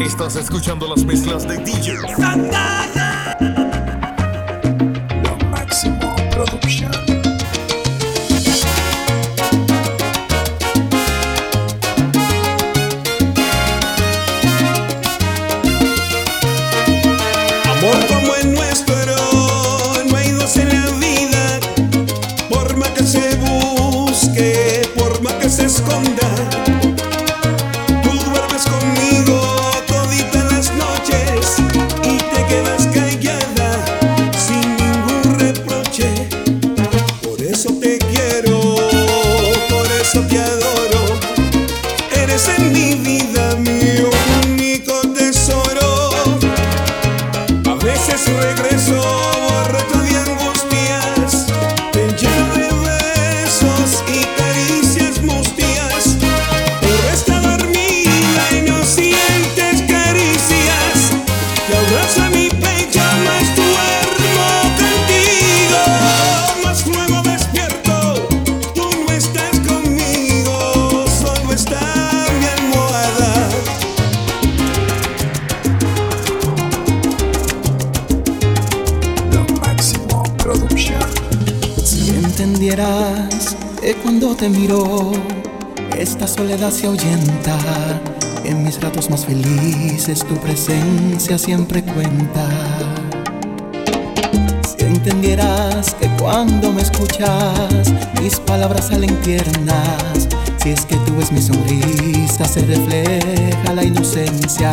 Estás escuchando las mezclas de DJ siempre cuenta. Si entendieras que cuando me escuchas, mis palabras salen tiernas. Si es que tú ves mi sonrisa, se refleja la inocencia.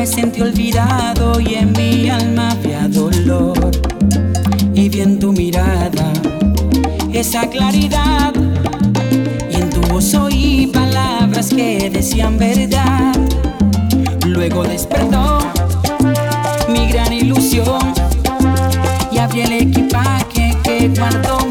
me sentí olvidado y en mi alma había dolor. Y vi en tu mirada esa claridad y en tu voz oí palabras que decían verdad. Luego despertó mi gran ilusión y abrí el equipaje que guardó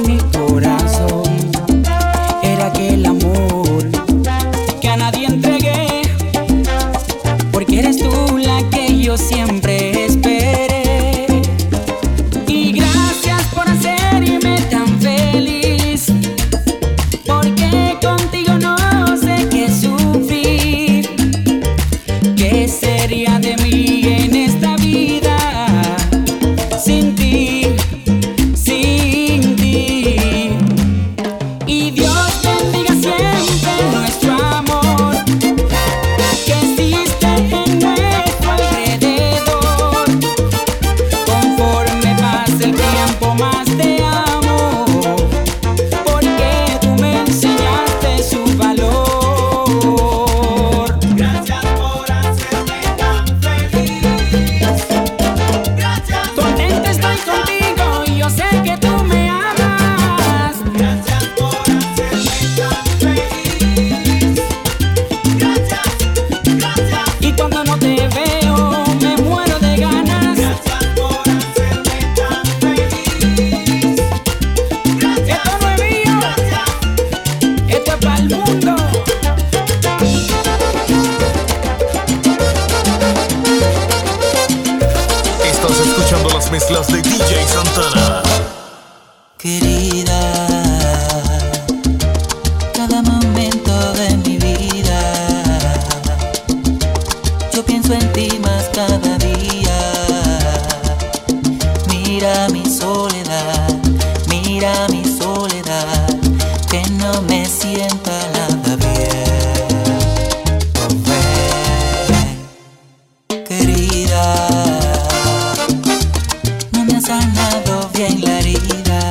sanado bien la herida.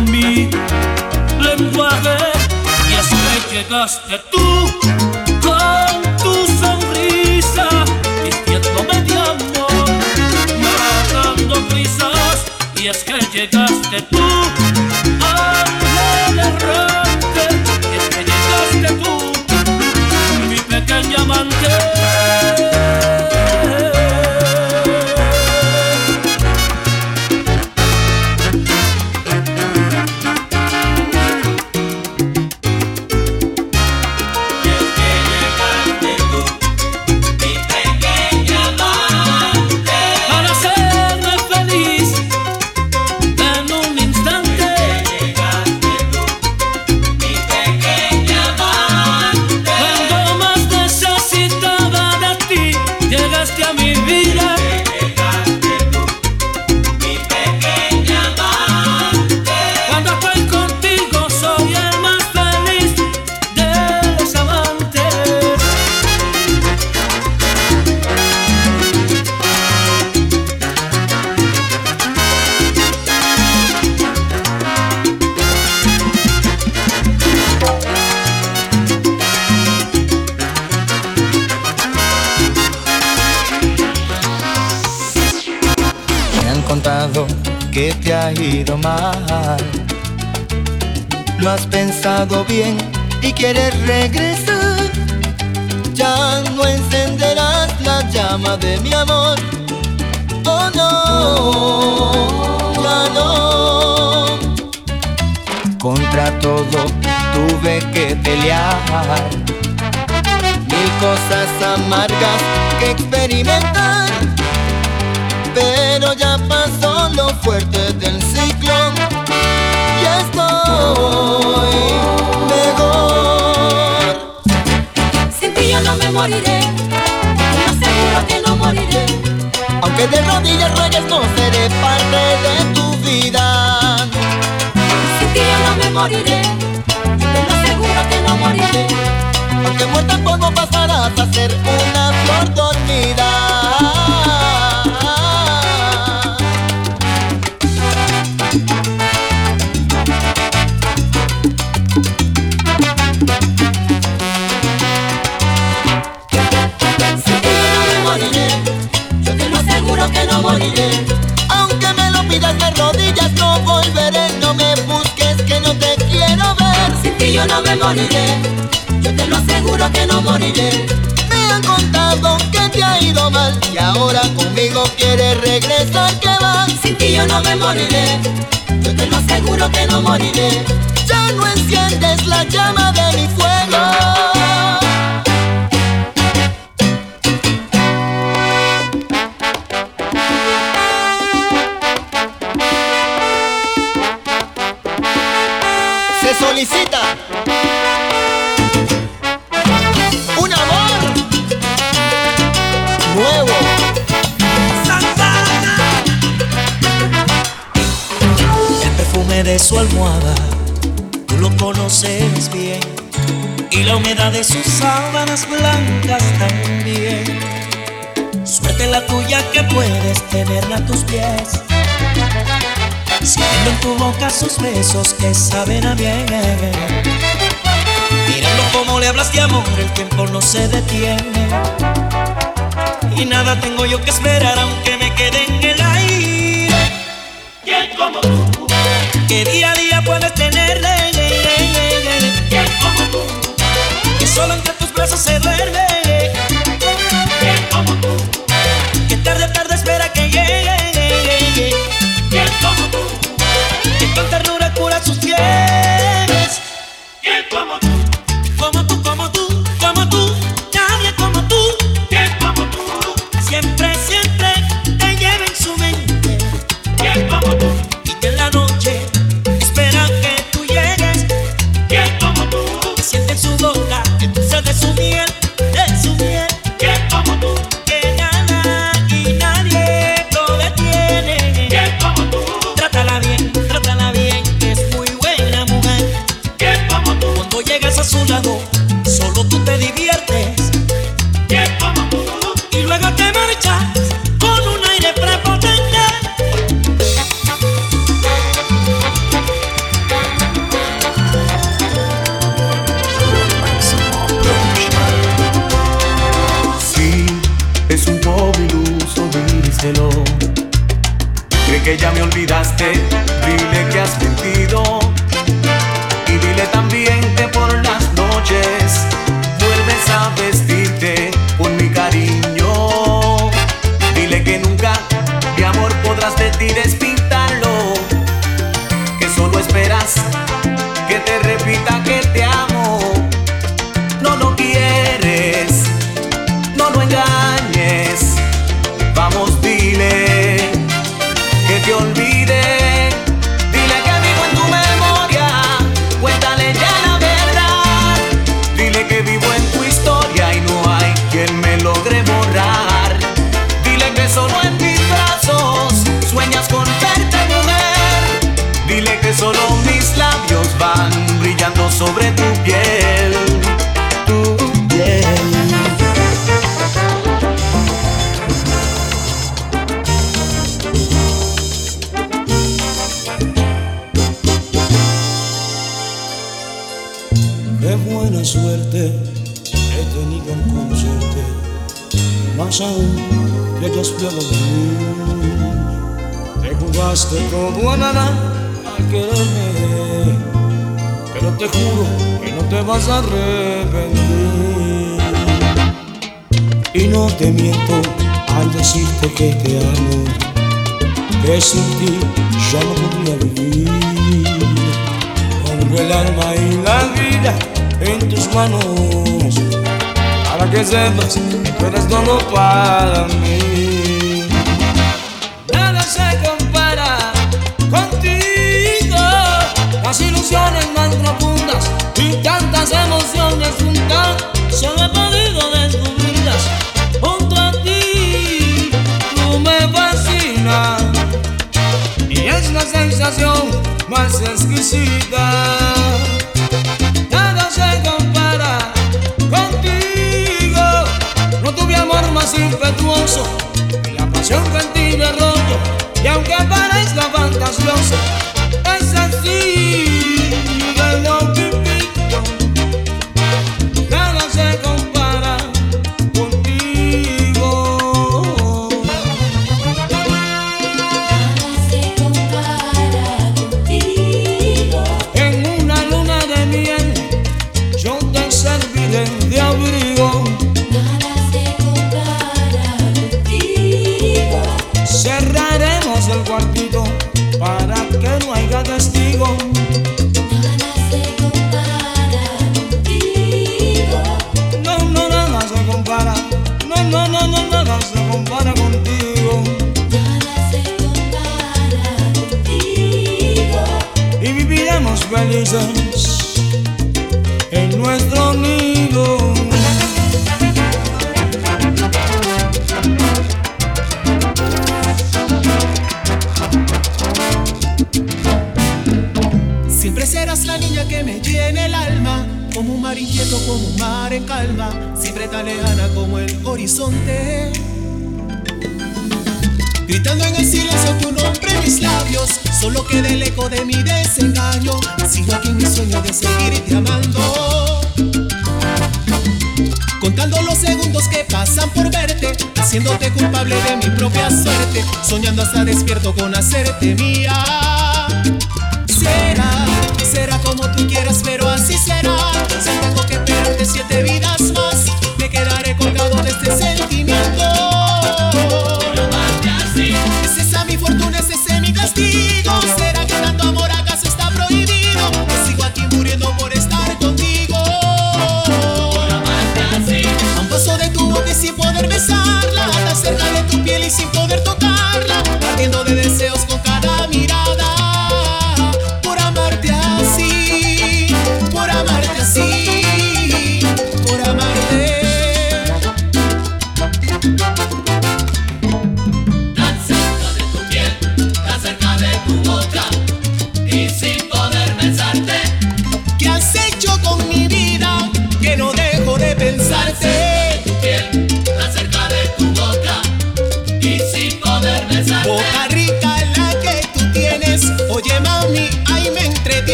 mi lenguaje y es que llegaste tú con tu sonrisa vistiéndome de amor matando risas y es que llegaste tú ángel errante y es que llegaste tú mi pequeña amante. Ido mal. Lo has pensado bien y quieres regresar. Ya no encenderás la llama de mi amor. Oh no, ya no. Contra todo tuve que pelear. Mil cosas amargas que experimentar pero ya pasó lo fuerte del ciclón y estoy mejor. Sin ti yo no me moriré, te lo aseguro que no moriré. Aunque de rodillas ruegues no seré parte de tu vida. Sin ti yo no me moriré, te lo aseguro que no moriré. Aunque muerta en polvo pasarás a ser una flor dormida. Sin no me moriré, yo te lo aseguro que no moriré. Ya no enciendes la llama de mi fuego. Su almohada, tú lo conoces bien. Y la humedad de sus sábanas blancas también. Suerte la tuya que puedes tenerla a tus pies. Sintiendo en tu boca sus besos que saben a bien. Mirando cómo le hablas de amor, el tiempo no se detiene. Y nada tengo yo que esperar aunque me quede en el aire. ¿Quién como tú? Que día a día puedes tenerle. ¿Quién como tú? Que solo entre tus brazos se duerme. Que tarde, tarde espera que llegue. just take tú eres todo para mí.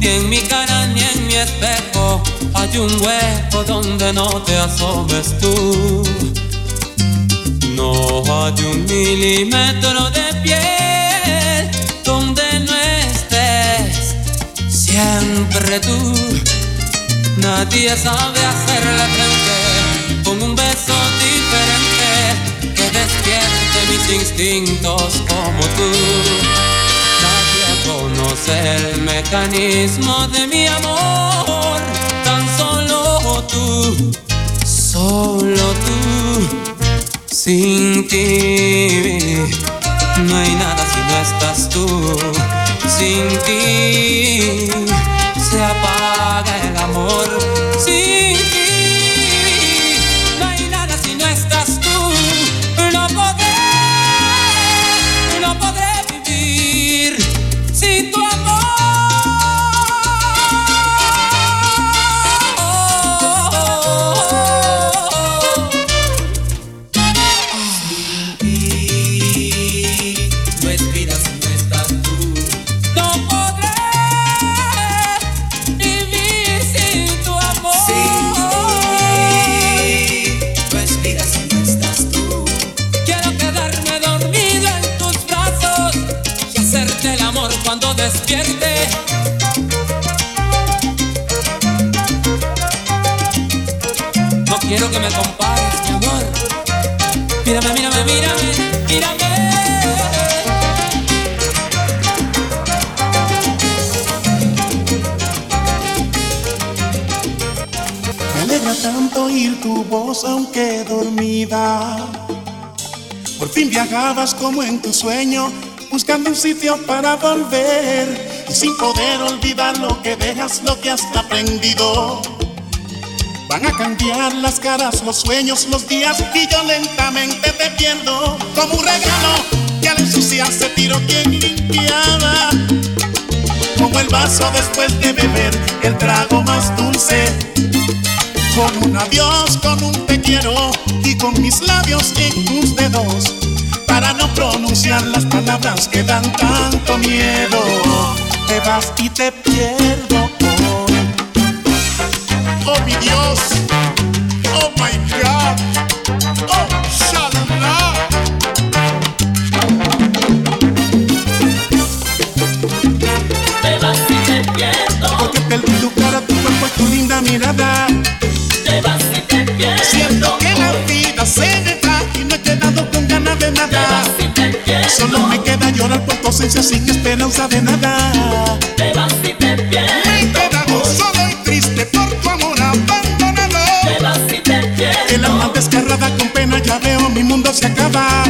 Ni en mi cara, ni en mi espejo. Hay un hueco donde no te asomes tú. No hay un milímetro de piel donde no estés siempre tú. Nadie sabe hacerle frente con un beso diferente que despierte mis instintos como tú. Conoce el mecanismo de mi amor, tan solo tú, solo tú. Sin ti no hay nada si no estás tú. Sin ti se apaga el amor. Viajabas como en tu sueño, buscando un sitio para volver. Sin poder olvidar lo que dejas, lo que has aprendido. Van a cambiar las caras, los sueños, los días y yo lentamente te pierdo como un regalo que al ensuciarse tiro quien limpiaba. Como el vaso después de beber el trago más dulce. Con un adiós, con un te quiero y con mis labios en tus dedos para no pronunciar las palabras que dan tanto miedo. Te vas y te pierdo hoy. Oh mi Dios, oh my God, oh shalala. Te vas y te pierdo, Porque perdí tu cara, tu cuerpo y tu linda mirada. Pierdo, Solo me queda llorar por tu ausencia sin esperanza de nada. te vas y te Me he quedado solo y triste por tu amor abandonado. te vas y te El alma pierdo, desgarrada con pena ya veo mi mundo se acaba.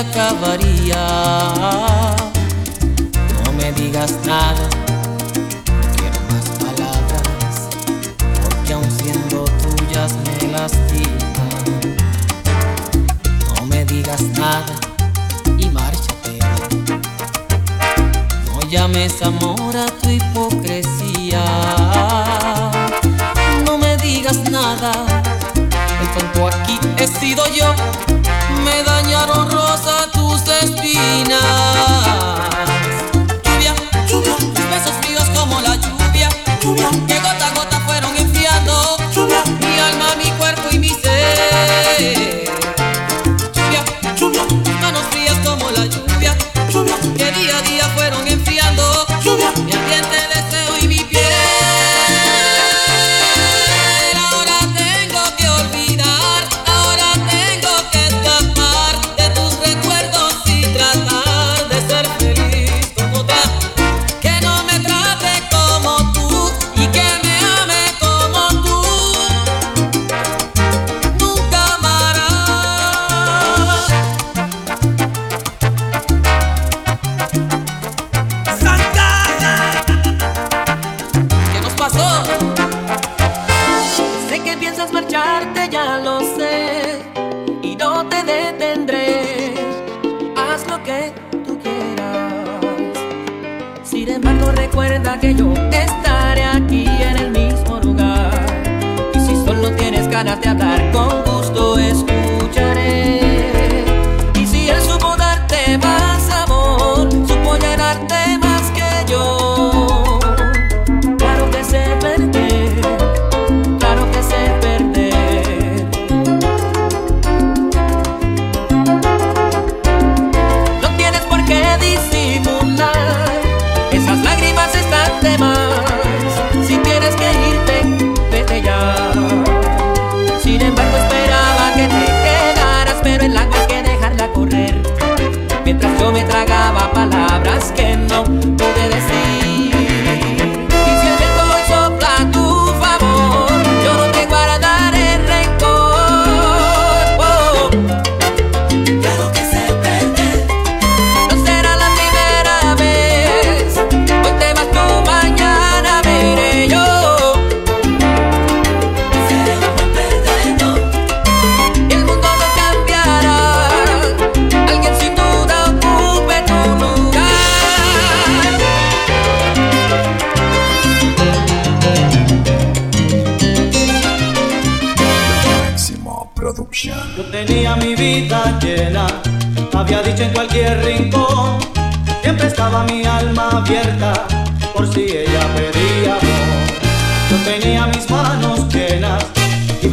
acabaria. canción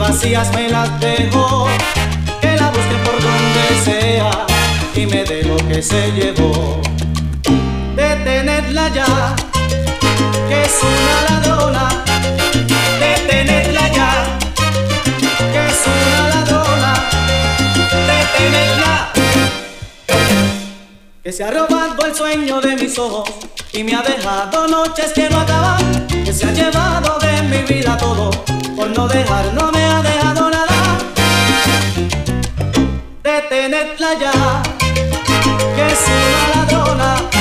vacías me las dejo, que la busquen por donde sea y me dé lo que se llevó. Detenedla ya, que es una ladrona. Detenedla ya, que es una ladrona. Detenedla. Que se ha robado el sueño de mis ojos y me ha dejado noches que no acaban. Que se ha llevado de mi vida todo por no dejar, no me ha dejado nada. Detenedla ya, que es una ladrona.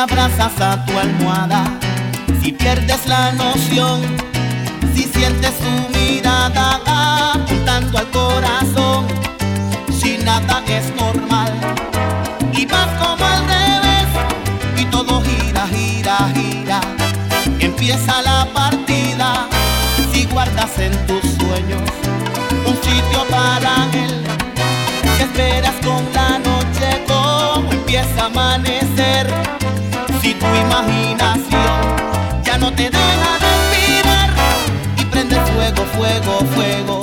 abrazas a tu almohada, si pierdes la noción, si sientes su mirada apuntando al corazón, si nada es normal y vas como al revés y todo gira, gira, gira, empieza la partida si guardas en tus sueños un sitio para él, que esperas con la noche como empieza a amanecer imaginación ya no te deja respirar y prende fuego, fuego, fuego.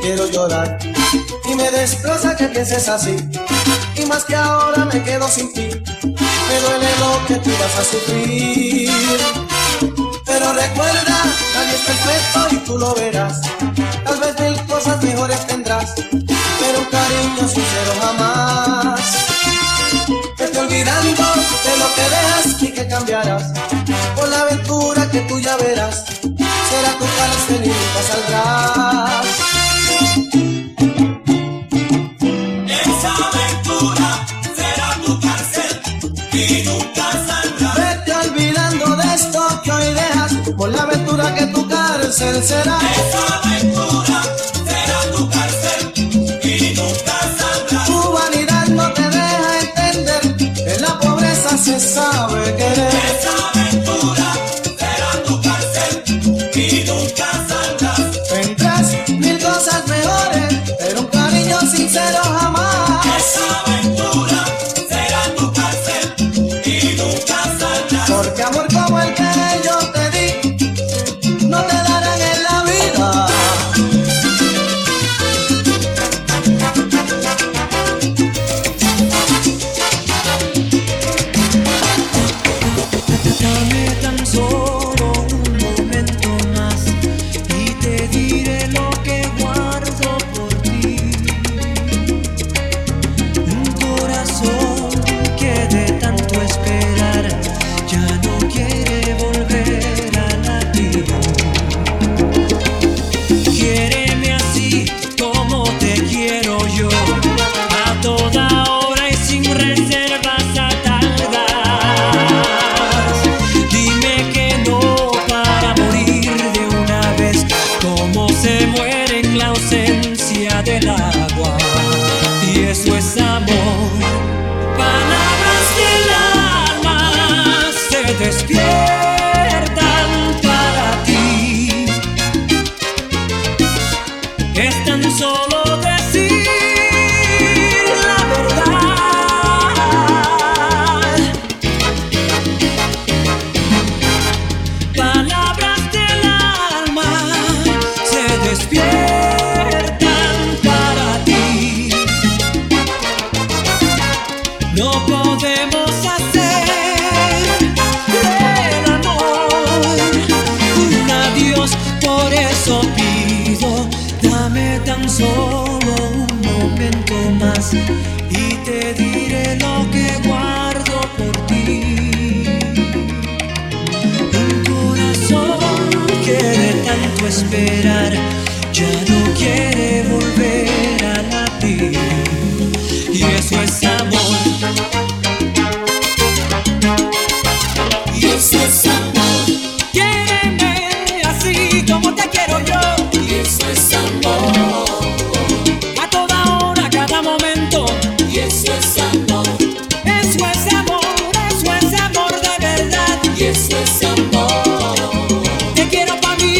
Quiero llorar y me desplaza que pienses así. Y más que ahora me quedo sin ti. Me duele lo que tú vas a sufrir. Pero recuerda, nadie es perfecto y tú lo verás. Kasal ka.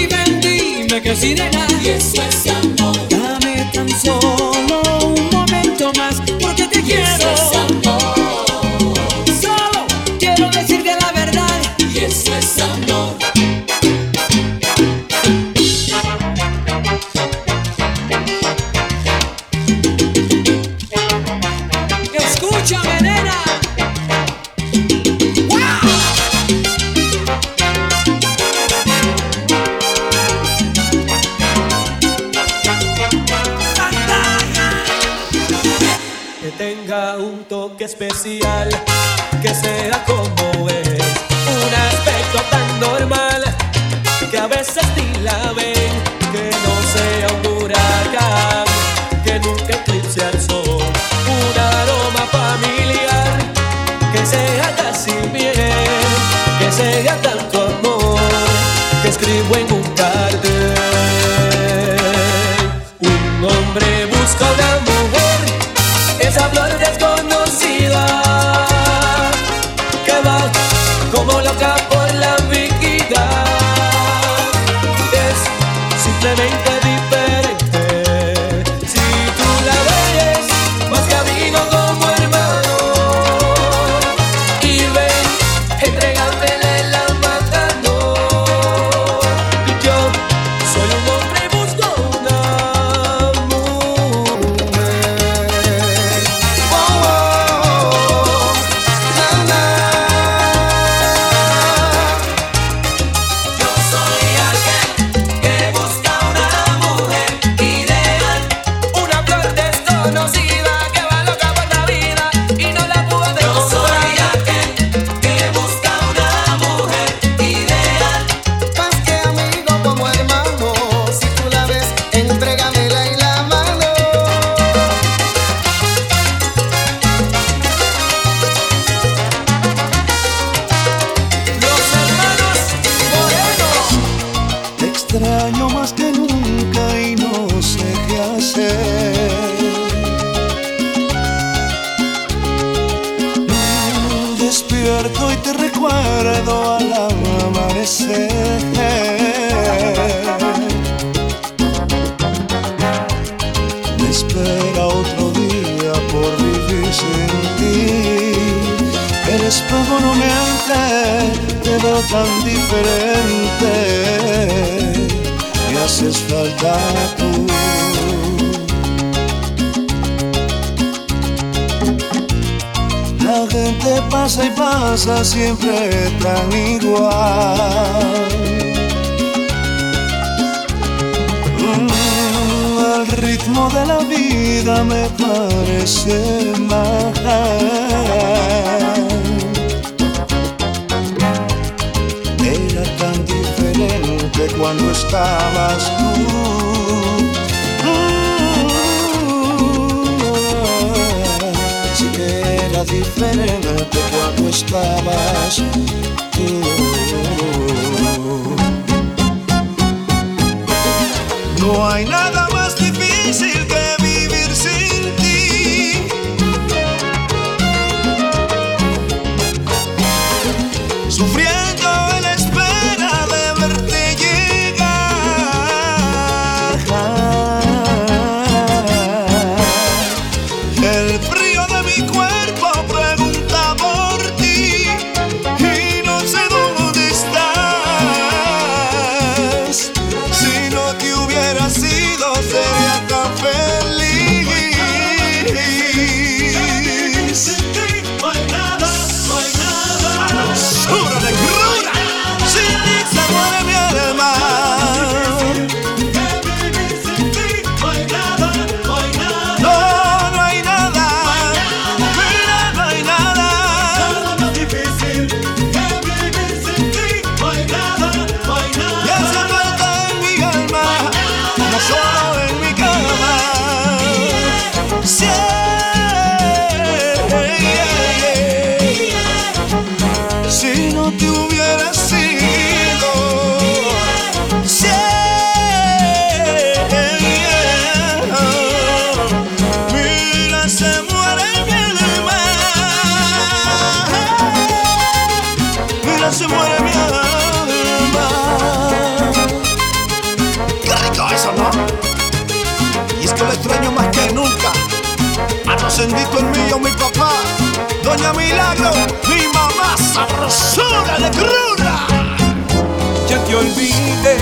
y ven, dime que sirena. Y es tan diferente, me haces falta tú. La gente pasa y pasa siempre tan igual. Mm, al ritmo de la vida me parece mal. cuando estabas tú. Si era diferente cuando estabas tú. No hay nada Doña Milagro, mi mamá sabrosura, alegrura. Ya te olvidé,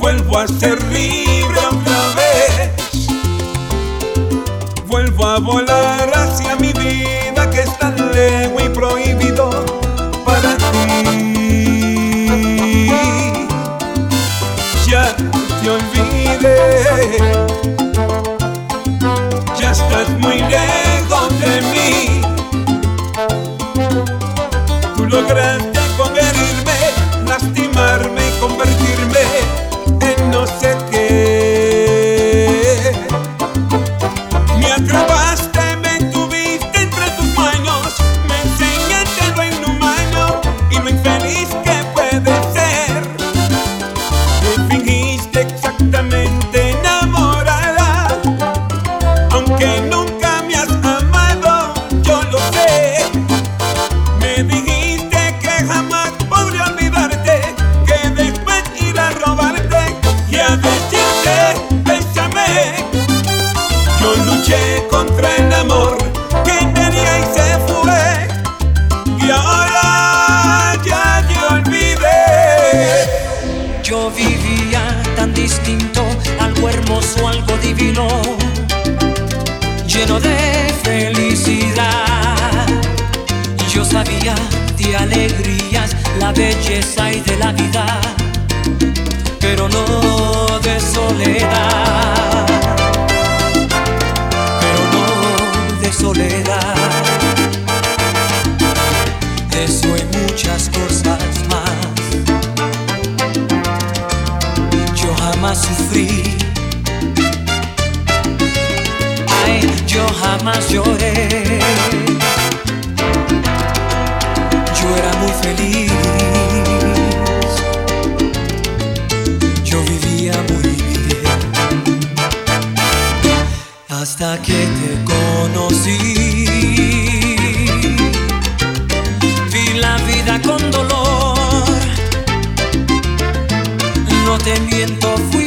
vuelvo a ser libre otra vez, vuelvo a volar hacia mi vida que es tan lejos y prohibido. grande. No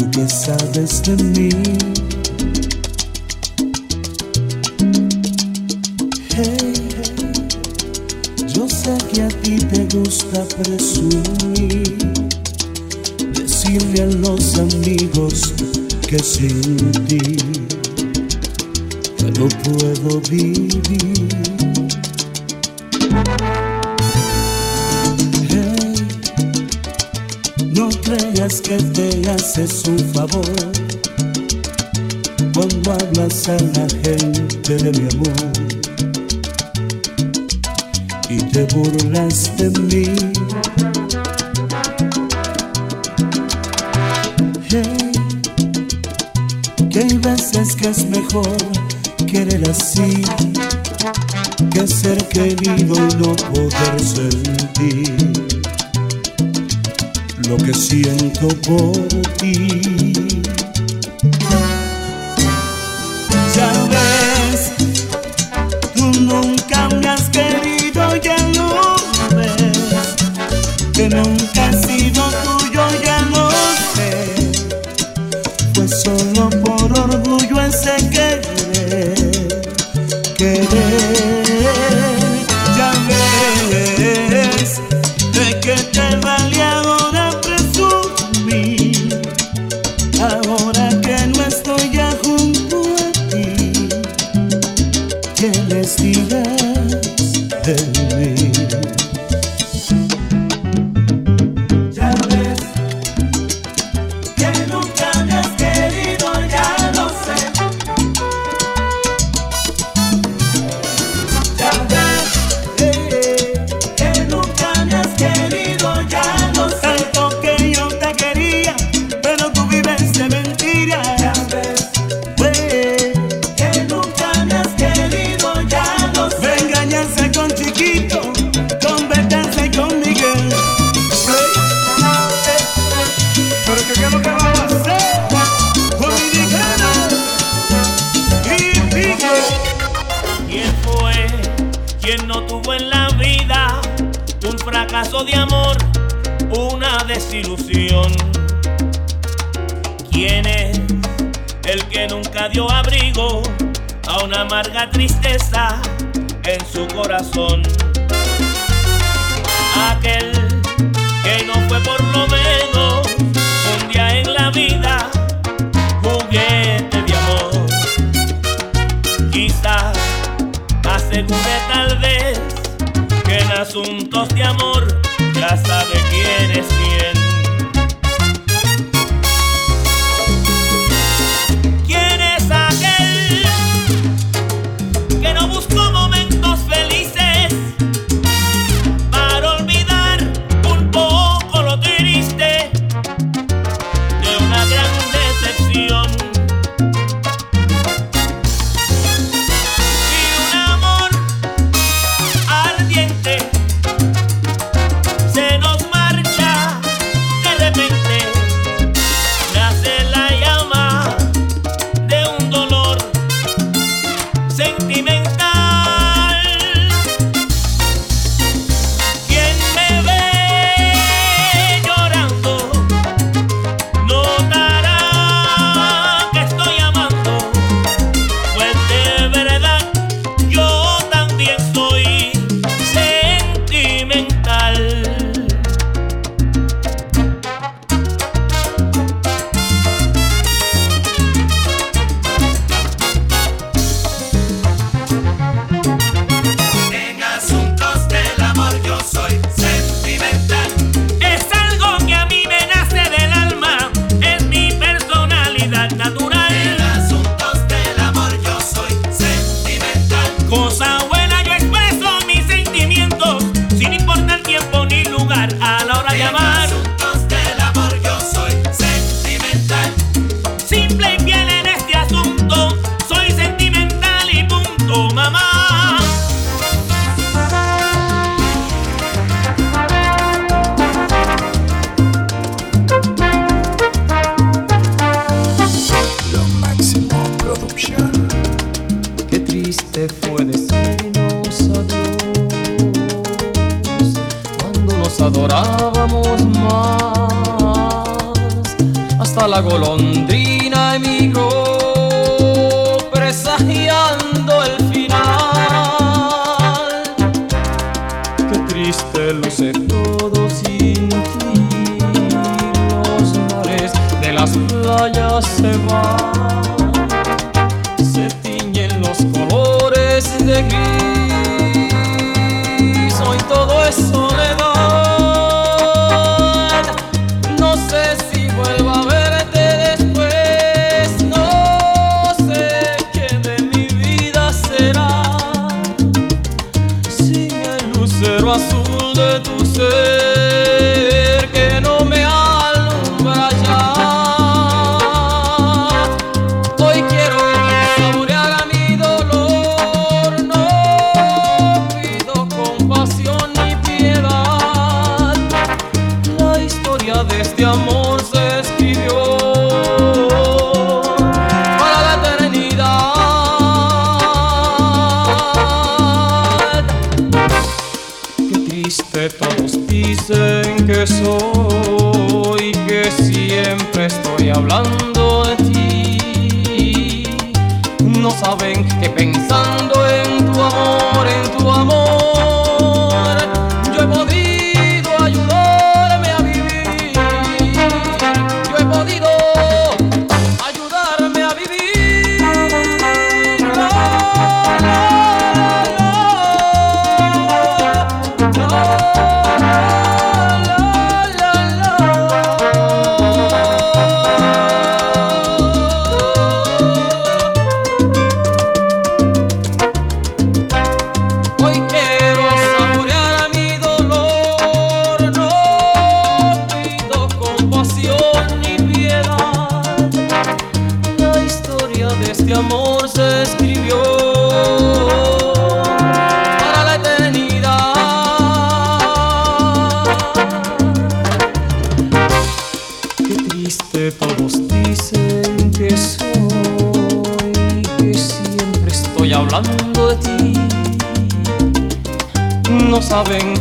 tú que sabes de mí. Hey, hey, yo sé que a ti te gusta presumir, decirle a los amigos que sin ti ya no puedo vivir. haces un favor cuando hablas a la gente de mi amor y te burlas de mí. Hey, que hay veces que es mejor querer así que ser querido y no poder sentir lo que siento por ti. No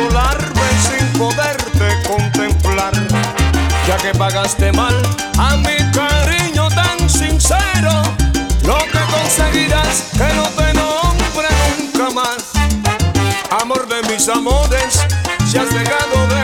consolarme sin poderte contemplar, ya que pagaste mal a mi cariño tan sincero, lo que conseguirás que no te nombre nunca más. Amor de mis amores, ya has dejado de